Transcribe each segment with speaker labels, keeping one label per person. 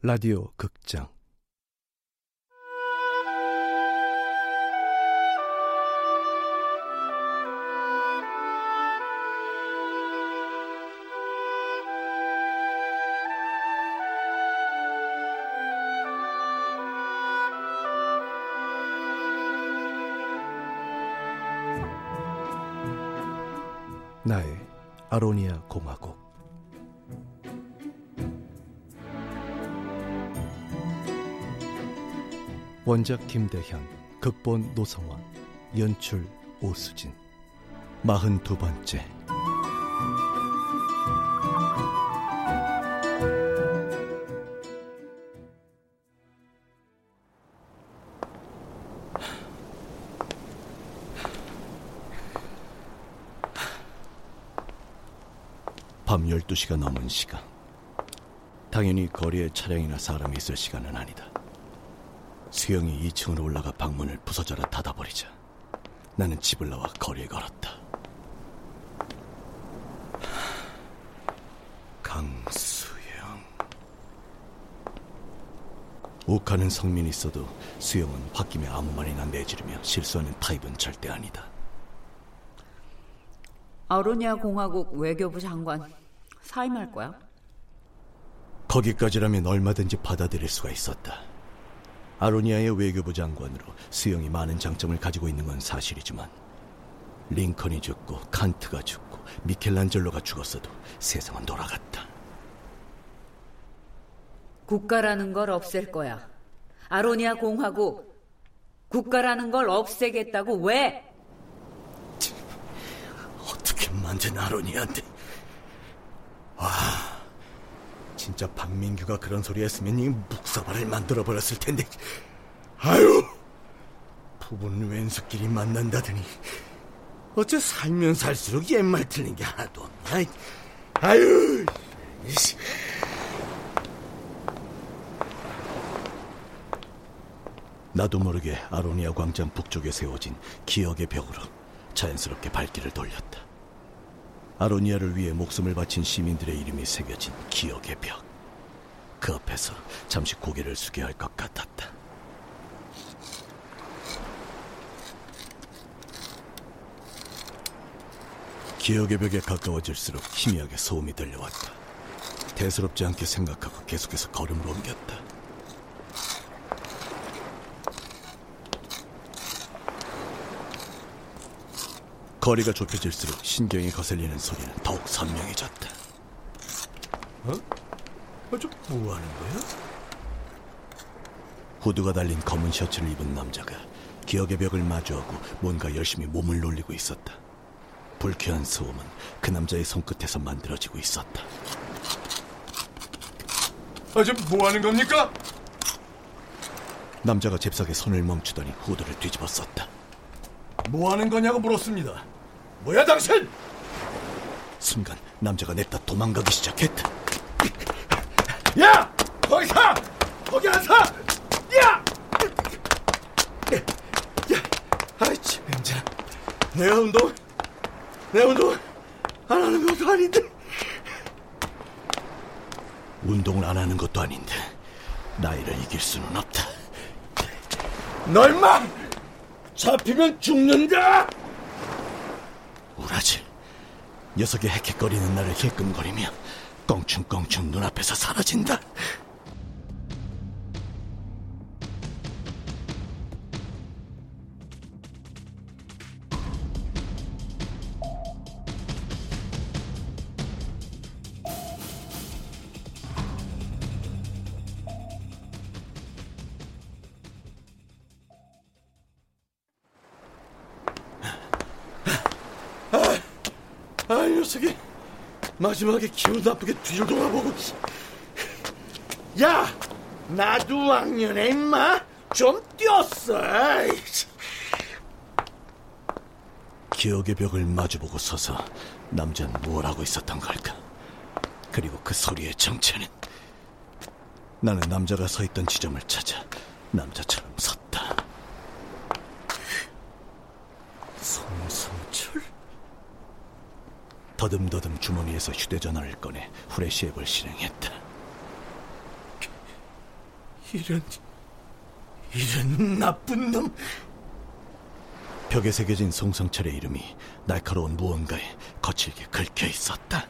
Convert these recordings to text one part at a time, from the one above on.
Speaker 1: 라디오 극장 공화국 원작 김대현, 극본 노성원, 연출 오수진. 마흔 두 번째. 12시가 넘은 시간. 당연히 거리에 차량이나 사람이 있을 시간은 아니다. 수영이 2층으로 올라가 방문을 부서져라 닫아버리자 나는 집을 나와 거리에 걸었다. 강수영. 욱하는 성민이 있어도 수영은 홧김에 아무 말이나 내지르며 실수하는 타입은 절대 아니다.
Speaker 2: 아로니아 공화국 외교부 장관 사임할 거야?
Speaker 1: 거기까지라면 얼마든지 받아들일 수가 있었다. 아로니아의 외교부 장관으로 수영이 많은 장점을 가지고 있는 건 사실이지만 링컨이 죽고 칸트가 죽고 미켈란젤로가 죽었어도 세상은 돌아갔다.
Speaker 2: 국가라는 걸 없앨 거야. 아로니아 공화국 국가라는 걸 없애겠다고 왜?
Speaker 1: 어떻게 만든 아로니아인데? 와, 진짜 박민규가 그런 소리 했으면 이 묵사발을 만들어 버렸을 텐데. 아유, 부부는 왼수끼리 만난다더니 어째 살면 살수록 옛말 틀린 게 하나도 없냐? 아유, 이씨. 나도 모르게 아로니아 광장 북쪽에 세워진 기억의 벽으로 자연스럽게 발길을 돌렸다. 아로니아를 위해 목숨을 바친 시민들의 이름이 새겨진 기억의 벽. 그 앞에서 잠시 고개를 숙여야 할 것 같았다. 기억의 벽에 가까워질수록 희미하게 소음이 들려왔다. 대수롭지 않게 생각하고 계속해서 걸음을 옮겼다. 거리가 좁혀질수록 신경이 거슬리는 소리는 더욱 선명해졌다. 어? 어, 저뭐 하는 거야? 후드가 달린 검은 셔츠를 입은 남자가 기억의 벽을 마주하고 뭔가 열심히 몸을 놀리고 있었다. 불쾌한 소음은 그 남자의 손끝에서 만들어지고 있었다.
Speaker 3: 아, 저뭐 하는 겁니까?
Speaker 1: 남자가 잽싸게 손을 멈추더니 후드를 뒤집어 썼다.
Speaker 3: 뭐 하는 거냐고 물었습니다. 뭐야 당신?
Speaker 1: 순간 남자가 냈다 도망가기 시작했다.
Speaker 3: 야! 거기 서! 거기 안 서! 야!
Speaker 1: 야! 아이 진짜 내가 운동 내가 운동 안 하는 것도 아닌데 운동을 안 하는 것도 아닌데 나이를 이길 수는 없다.
Speaker 3: 너 임마! 잡히면 죽는다!
Speaker 1: 녀석이 헥헥거리는 나를 힐끔거리며 껑충껑충 눈앞에서 사라진다. 아, 이 녀석이 마지막에 기분 나쁘게 뒤를 돌아보고.
Speaker 3: 야! 나도 왕년에 임마 좀 뛰었어.
Speaker 1: 기억의 벽을 마주보고 서서 남자는 뭘 하고 있었던 걸까? 그리고 그 소리의 정체는 나는 남자가 서 있던 지점을 찾아 남자처럼 섰다.
Speaker 4: 더듬더듬 주머니에서 휴대전화를 꺼내 후레쉬 앱을 실행했다.
Speaker 1: 이런, 이런 나쁜 놈.
Speaker 4: 벽에 새겨진 송성철의 이름이 날카로운 무언가에 거칠게 긁혀 있었다.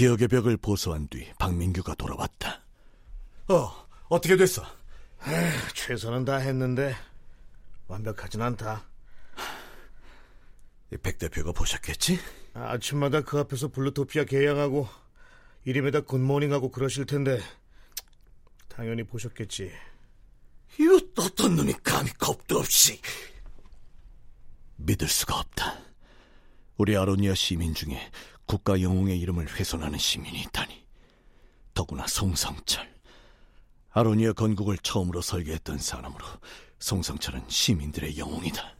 Speaker 4: 기억의 벽을 보수한 뒤 박민규가 돌아왔다.
Speaker 1: 어, 어떻게 됐어? 에휴, 최선은 다 했는데 완벽하진 않다.
Speaker 4: 백 대표가 보셨겠지?
Speaker 1: 아침마다 그 앞에서 블루토피아 개양하고 이름에다 굿모닝하고 그러실 텐데 당연히 보셨겠지.
Speaker 4: 이거 어떤 놈이 감히 겁도 없이 믿을 수가 없다. 우리 아로니아 시민 중에 국가 영웅의 이름을 훼손하는 시민이 있다니. 더구나 송성철. 아로니아 건국을 처음으로 설계했던 사람으로 송성철은 시민들의 영웅이다.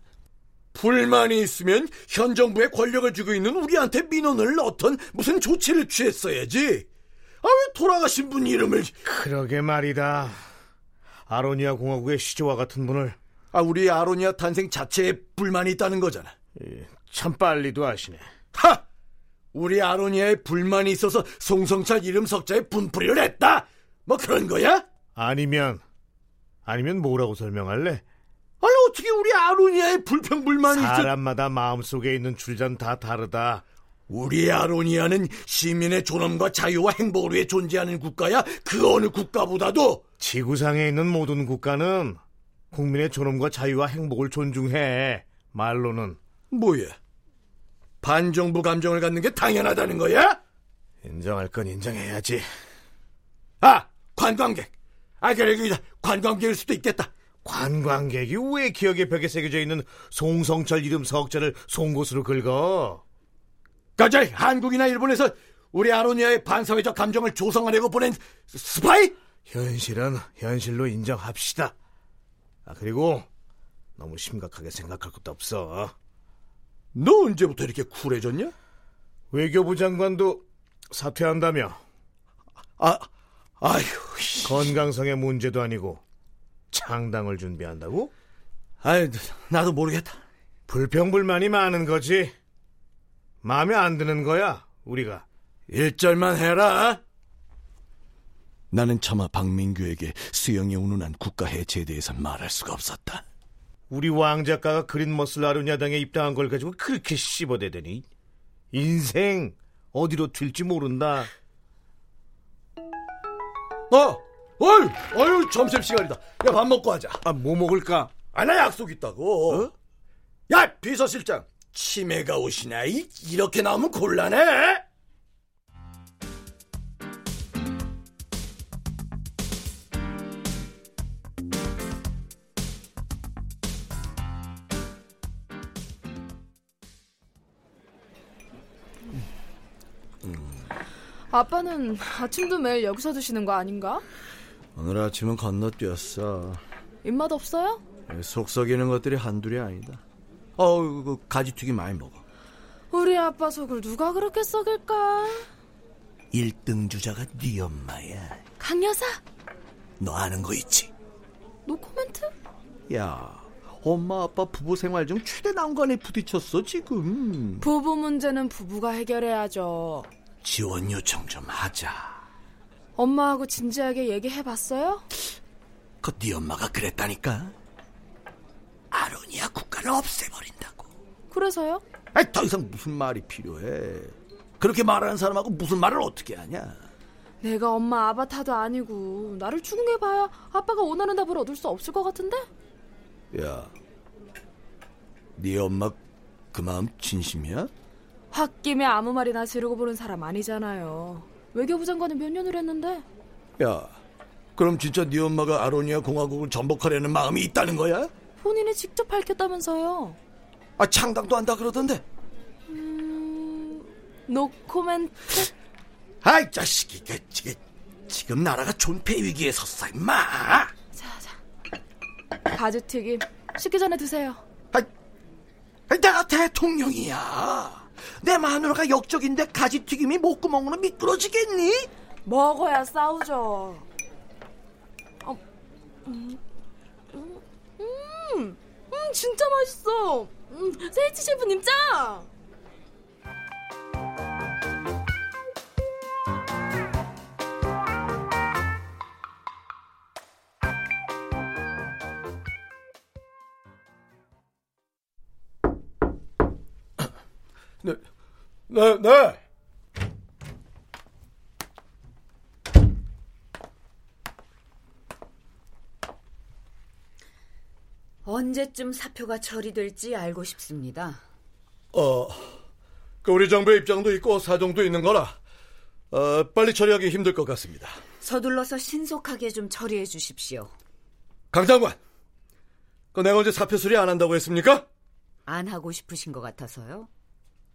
Speaker 1: 불만이 있으면 현 정부의 권력을 쥐고 있는 우리한테 민원을 넣던 무슨 조치를 취했어야지. 아, 왜 돌아가신 분 이름을.
Speaker 5: 그러게 말이다. 아로니아 공화국의 시조와 같은 분을.
Speaker 1: 아, 우리 아로니아 탄생 자체에 불만이 있다는 거잖아.
Speaker 5: 참 빨리도 아시네.
Speaker 1: 하! 우리 아로니아에 불만이 있어서 송성철 이름 석자에 분풀이를 했다! 뭐 그런 거야?
Speaker 5: 아니면, 아니면 뭐라고 설명할래?
Speaker 1: 아니, 어떻게 우리 아로니아에 불평불만이 있어?
Speaker 5: 사람마다 마음속에 있는 줄자는 다 다르다.
Speaker 1: 우리 아로니아는 시민의 존엄과 자유와 행복을 위해 존재하는 국가야 그 어느 국가보다도
Speaker 5: 지구상에 있는 모든 국가는 국민의 존엄과 자유와 행복을 존중해. 말로는.
Speaker 1: 뭐야? 반정부 감정을 갖는 게 당연하다는 거야?
Speaker 5: 인정할 건 인정해야지.
Speaker 1: 아, 관광객. 아, 그래, 그 관광객일 수도 있겠다.
Speaker 5: 관광객이 왜 기억의 벽에 새겨져 있는 송성철 이름 석자를 송곳으로 긁어?
Speaker 1: 가자, 한국이나 일본에서 우리 아로니아의 반사회적 감정을 조성하려고 보낸 스파이?
Speaker 5: 현실은 현실로 인정합시다. 아, 그리고 너무 심각하게 생각할 것도 없어.
Speaker 1: 너 언제부터 이렇게 쿨해졌냐?
Speaker 5: 외교부 장관도 사퇴한다며.
Speaker 1: 아, 아휴.
Speaker 5: 건강성의 문제도 아니고 창당을 준비한다고?
Speaker 1: 아이, 나도 모르겠다.
Speaker 5: 불평불만이 많은 거지. 마음에 안 드는 거야, 우리가.
Speaker 1: 일절만 해라.
Speaker 4: 나는 차마 박민규에게 수영이 운운한 국가 해체에 대해서 말할 수가 없었다.
Speaker 5: 우리 왕 작가가 그린 머슬 아루냐당에 입당한 걸 가지고 그렇게 씹어대더니 인생 어디로 튈지 모른다.
Speaker 1: 어, 어이, 어이, 점심 시간이다. 야, 밥 먹고 하자.
Speaker 5: 아, 뭐 먹을까?
Speaker 1: 아, 나 약속 있다고. 어? 야, 비서 실장. 치매가 오시나? 이, 이렇게 나오면 곤란해.
Speaker 6: 아빠는 아침도 매일 여기서 드시는 거 아닌가?
Speaker 1: 오늘 아침은 건너뛰었어.
Speaker 6: 입맛 없어요?
Speaker 1: 속 썩이는 것들이 한둘이 아니다. 어우, 그 가지튀김 많이 먹어.
Speaker 6: 우리 아빠 속을 누가 그렇게 썩일까?
Speaker 4: 1등 주자가 네 엄마야.
Speaker 6: 강 여사?
Speaker 4: 너 아는 거 있지?
Speaker 6: No comment?
Speaker 1: 야, 엄마 아빠 부부 생활 중 최대 난관에 부딪혔어 지금.
Speaker 6: 부부 문제는 부부가 해결해야죠.
Speaker 4: 지원 요청 좀 하자.
Speaker 6: 엄마하고 진지하게 얘기해봤어요?
Speaker 4: 그네 엄마가 그랬다니까. 아로니아 국가를 없애버린다고.
Speaker 6: 그래서요?
Speaker 1: 아이, 더 이상 무슨 말이 필요해. 그렇게 말하는 사람하고 무슨 말을 어떻게 하냐.
Speaker 6: 내가 엄마 아바타도 아니고 나를 추궁해봐야 아빠가 원하는 답을 얻을 수 없을 것 같은데?
Speaker 1: 야, 네 엄마 그 마음 진심이야?
Speaker 6: 홧김에 아무 말이나 지르고 보는 사람 아니잖아요. 외교부 장관은 몇 년을 했는데?
Speaker 1: 야, 그럼 진짜 네 엄마가 아로니아 공화국을 전복하려는 마음이 있다는 거야?
Speaker 6: 본인이 직접 밝혔다면서요.
Speaker 1: 아, 창당도 한다 그러던데.
Speaker 6: 음... 노코멘트?
Speaker 1: 아이, 자식이, 이게, 지금, 지금 나라가 존폐 위기에 섰어, 임마!
Speaker 6: 자, 자. 가지튀김. 식기 전에 드세요.
Speaker 1: 아, 내가 대통령이야.
Speaker 3: 내 마누라가 역적인데 가지튀김이 목구멍으로 미끄러지겠니?
Speaker 6: 먹어야 싸우죠. 어, 음, 음, 음, 음, 진짜 맛있어. 음, 세이치 셰프님 짱!
Speaker 3: 네, 네.
Speaker 2: 언제쯤 사표가 처리될지 알고 싶습니다.
Speaker 3: 어, 그 우리 정부의 입장도 있고 사정도 있는 거라 어, 빨리 처리하기 힘들 것 같습니다.
Speaker 2: 서둘러서 신속하게 좀 처리해 주십시오.
Speaker 3: 강 장관, 그 내가 언제 사표 수리 안 한다고 했습니까?
Speaker 2: 안 하고 싶으신 것 같아서요.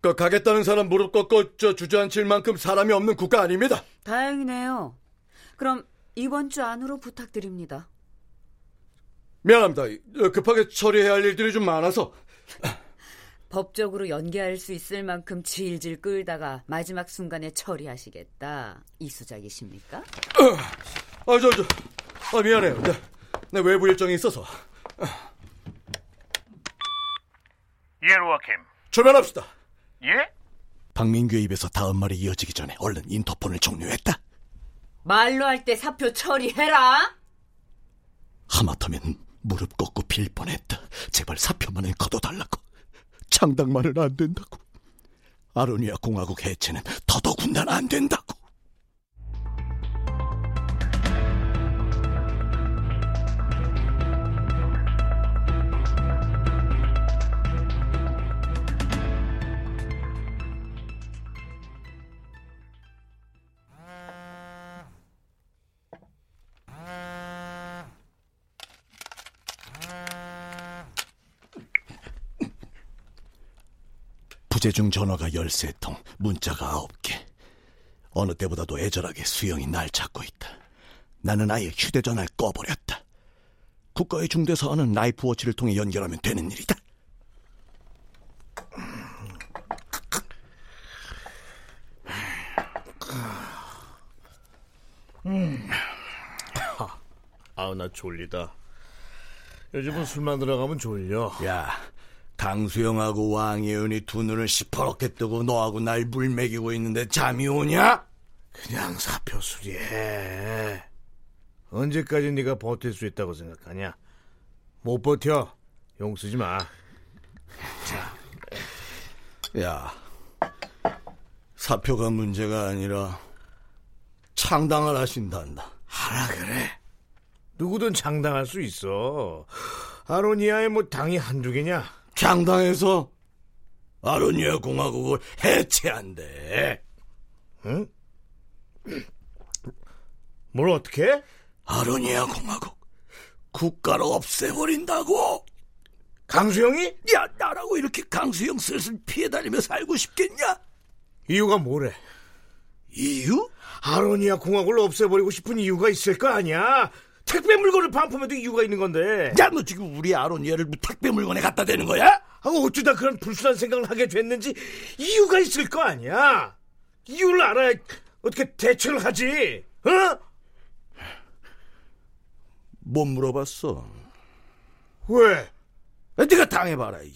Speaker 3: 그 가겠다는 사람 무릎 꺾고 저 주저앉힐 만큼 사람이 없는 국가 아닙니다.
Speaker 2: 다행이네요. 그럼 이번 주 안으로 부탁드립니다.
Speaker 3: 미안합니다. 어, 급하게 처리해야 할 일들이 좀 많아서.
Speaker 2: 법적으로 연계할 수 있을 만큼 질질 끌다가 마지막 순간에 처리하시겠다. 이 수작이십니까?
Speaker 3: 아, 저, 저, 아, 미안해요. 내, 내 외부 일정이 있어서.
Speaker 7: 예, 로아킴.
Speaker 3: 출발합시다.
Speaker 7: 예?
Speaker 1: 박민규의 입에서 다음 말이 이어지기 전에 얼른 인터폰을 종료했다.
Speaker 2: 말로 할 때 사표 처리해라.
Speaker 1: 하마터면 무릎 꿇고 빌 뻔했다. 제발 사표만은 거둬달라고. 창당만은 안 된다고. 아로니아 공화국 해체는 더더군다나 안 된다고. 부재중 전화가 13통, 문자가 9개. 어느 때보다도 애절하게 수영이 날 찾고 있다. 나는 아예 휴대전화를 꺼버렸다. 국가의 중대사안은 라이프워치를 통해 연결하면 되는 일이다.
Speaker 5: 아우 나 졸리다. 요즘은 술만 들어가면 졸려.
Speaker 1: 야, 강수영하고 왕예은이 두 눈을 시퍼렇게 뜨고 너하고 날 물먹이고 있는데 잠이 오냐?
Speaker 5: 그냥 사표 수리해. 언제까지 네가 버틸 수 있다고 생각하냐? 못 버텨. 용 쓰지 마.
Speaker 1: 야, 사표가 문제가 아니라 창당을 하신단다.
Speaker 5: 하라 그래. 누구든 장당할 수 있어. 아로니아에 뭐 당이 한두 개냐?
Speaker 1: 창당해서 아로니아 공화국을 해체한대.
Speaker 5: 응? 뭘 어떻게?
Speaker 1: 아로니아 공화국 국가로 없애버린다고.
Speaker 5: 강수영이?
Speaker 1: 야, 나라고 이렇게 강수영 슬슬 피해 다니며 살고 싶겠냐?
Speaker 5: 이유가 뭐래?
Speaker 1: 이유?
Speaker 5: 아로니아 공화국을 없애버리고 싶은 이유가 있을 거 아니야? 택배 물건을 반품해도 이유가 있는 건데.
Speaker 1: 야, 너 지금 우리 아로니아를 뭐 택배 물건에 갖다 대는 거야?
Speaker 5: 아, 어쩌다 그런 불순한 생각을 하게 됐는지 이유가 있을 거 아니야? 이유를 알아야 어떻게 대처를 하지? 어?
Speaker 1: 못 물어봤어.
Speaker 5: 왜?
Speaker 1: 네가 당해봐라. 이-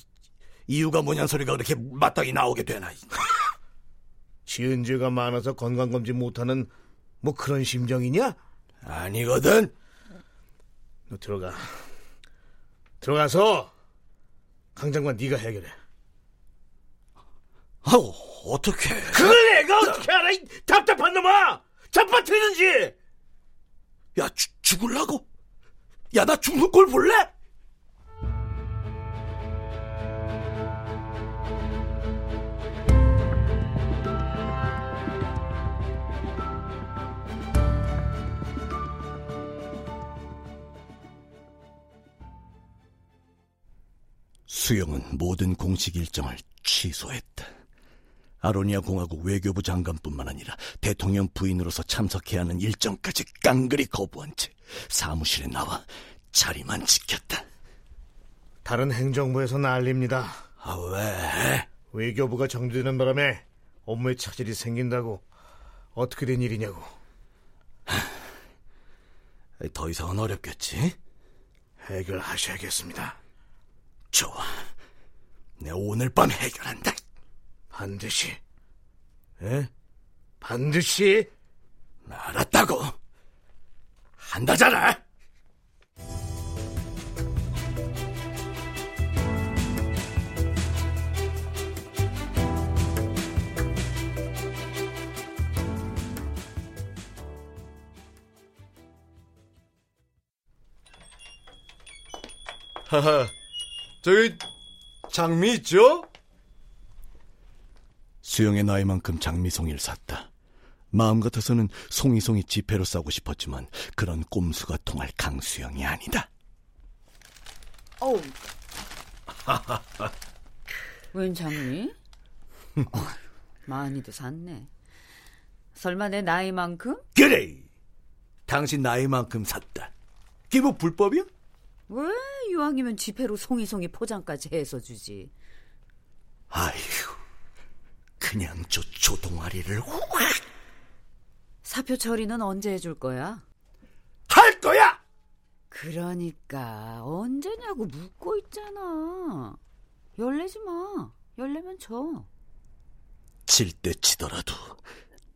Speaker 1: 이유가 뭐냐는 소리가 그렇게 마땅히 나오게 되나.
Speaker 5: 지은 죄가 많아서 건강검진 못하는 뭐 그런 심정이냐?
Speaker 1: 아니거든.
Speaker 5: 너 들어가. 들어가서 강 장관 네가 해결해.
Speaker 1: 아우, 어떻게?
Speaker 5: 그걸 내가 어떻게 알아? 이 답답한 놈아! 잡아뜨리든지!
Speaker 1: 야, 죽, 죽을라고? 야, 나 죽는 꼴 볼래? 수영은 모든 공식 일정을 취소했다. 아로니아 공화국 외교부 장관뿐만 아니라 대통령 부인으로서 참석해야 하는 일정까지 깡그리 거부한 채 사무실에 나와 자리만 지켰다.
Speaker 5: 다른 행정부에서 난립니다.
Speaker 1: 아, 왜?
Speaker 5: 외교부가 정지되는 바람에 업무에 차질이 생긴다고 어떻게 된 일이냐고.
Speaker 1: 더 이상은 어렵겠지?
Speaker 5: 해결하셔야겠습니다.
Speaker 1: 좋아. 내 오늘 밤 해결한다.
Speaker 5: 반드시. 에? 반드시?
Speaker 1: 알았다고. 한다잖아. 하하, 저기 장미 있죠? 수영의 나이만큼 장미송이를 샀다. 마음 같아서는 송이송이 지폐로 싸고 싶었지만 그런 꼼수가 통할 강수영이 아니다.
Speaker 2: 어우. 웬 장미? 어, 많이도 샀네. 설마 내 나이만큼?
Speaker 1: 그래! 당신 나이만큼 샀다. 기부 불법이야?
Speaker 2: 왜 이왕이면 지폐로 송이송이 포장까지 해서 주지.
Speaker 1: 아휴, 그냥 저 조동아리를 확!
Speaker 2: 사표 처리는 언제 해줄 거야?
Speaker 1: 할 거야!
Speaker 2: 그러니까 언제냐고 묻고 있잖아. 열내지 마. 열내면 져.
Speaker 1: 칠때 치더라도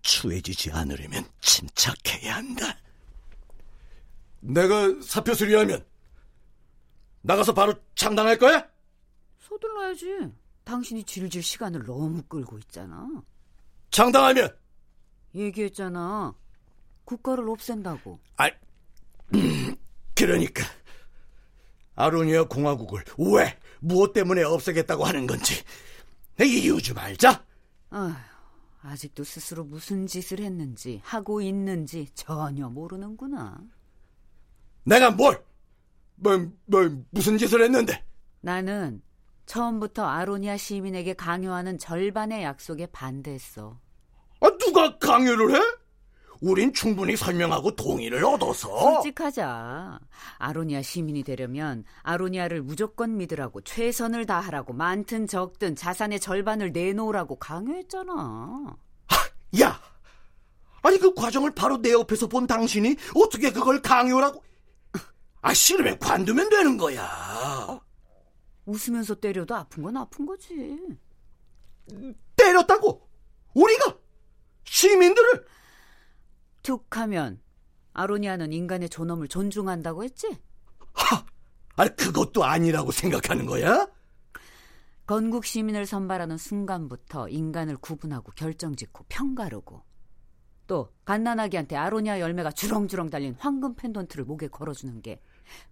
Speaker 1: 추해지지 않으려면 침착해야 한다. 내가 사표 수리하면 나가서 바로 창당할 거야?
Speaker 2: 서둘러야지. 당신이 질질 시간을 너무 끌고 있잖아.
Speaker 1: 창당하면
Speaker 2: 얘기했잖아. 국가를 없앤다고.
Speaker 1: 아, 그러니까 아로니아 공화국을 왜 무엇 때문에 없애겠다고 하는 건지 이유 좀 알자.
Speaker 2: 아휴, 아직도 스스로 무슨 짓을 했는지 하고 있는지 전혀 모르는구나.
Speaker 1: 내가 뭘, 뭐, 뭐 무슨 짓을 했는데?
Speaker 2: 나는 처음부터 아로니아 시민에게 강요하는 절반의 약속에 반대했어.
Speaker 1: 아, 누가 강요를 해? 우린 충분히 설명하고 동의를 얻어서.
Speaker 2: 솔직하자. 아로니아 시민이 되려면 아로니아를 무조건 믿으라고 최선을 다하라고 많든 적든 자산의 절반을 내놓으라고 강요했잖아.
Speaker 1: 야, 아니 그 과정을 바로 내 옆에서 본 당신이 어떻게 그걸 강요라고? 아 싫으면 관두면 되는 거야.
Speaker 2: 웃으면서 때려도 아픈 건 아픈 거지.
Speaker 1: 때렸다고? 우리가 시민들을?
Speaker 2: 툭 하면 아로니아는 인간의 존엄을 존중한다고 했지?
Speaker 1: 하, 아니 그것도 아니라고 생각하는 거야?
Speaker 2: 건국 시민을 선발하는 순간부터 인간을 구분하고 결정 짓고 평가르고 또 갓난아기한테 아로니아 열매가 주렁주렁 달린 황금 펜던트를 목에 걸어주는 게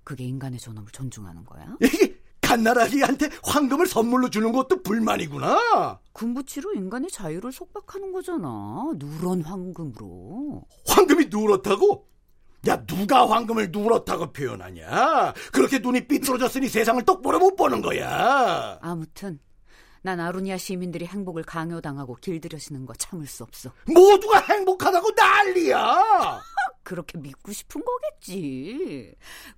Speaker 2: 그게 인간의 존엄을 존중하는 거야?
Speaker 1: 이게 갓나라기한테 황금을 선물로 주는 것도 불만이구나.
Speaker 2: 군부치로 인간의 자유를 속박하는 거잖아. 누런 황금으로.
Speaker 1: 황금이 누렇다고? 야 누가 황금을 누렇다고 표현하냐? 그렇게 눈이 삐뚤어졌으니 세상을 똑바로 못 보는 거야.
Speaker 2: 아무튼 난 아로니아 시민들이 행복을 강요당하고 길들여지는 거 참을 수 없어.
Speaker 1: 모두가 행복하다고 난리야.
Speaker 2: 그렇게 믿고 싶은 거겠지.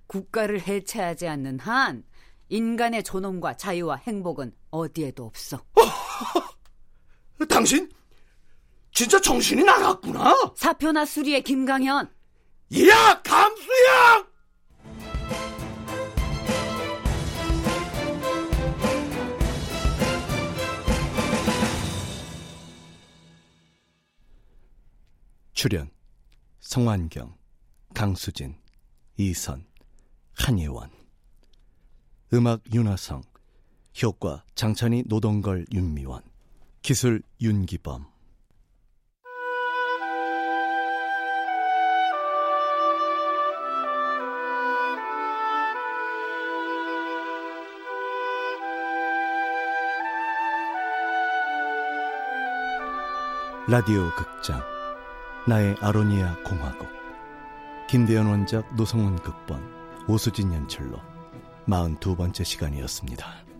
Speaker 2: 국가를 해체하지 않는 한 인간의 존엄과 자유와 행복은 어디에도 없어.
Speaker 1: 당신 진짜 정신이 나갔구나.
Speaker 2: 사표나 수리의 김강현.
Speaker 1: 야 감수야! 출연 성환경, 강수진, 이선, 한예원. 음악 윤하성 효과 장찬희 노동걸 윤미원. 기술 윤기범. 라디오 극장 나의 아로니아 공화국 김대현 원작 노성훈 극본 오수진 연출로 42번째 시간이었습니다.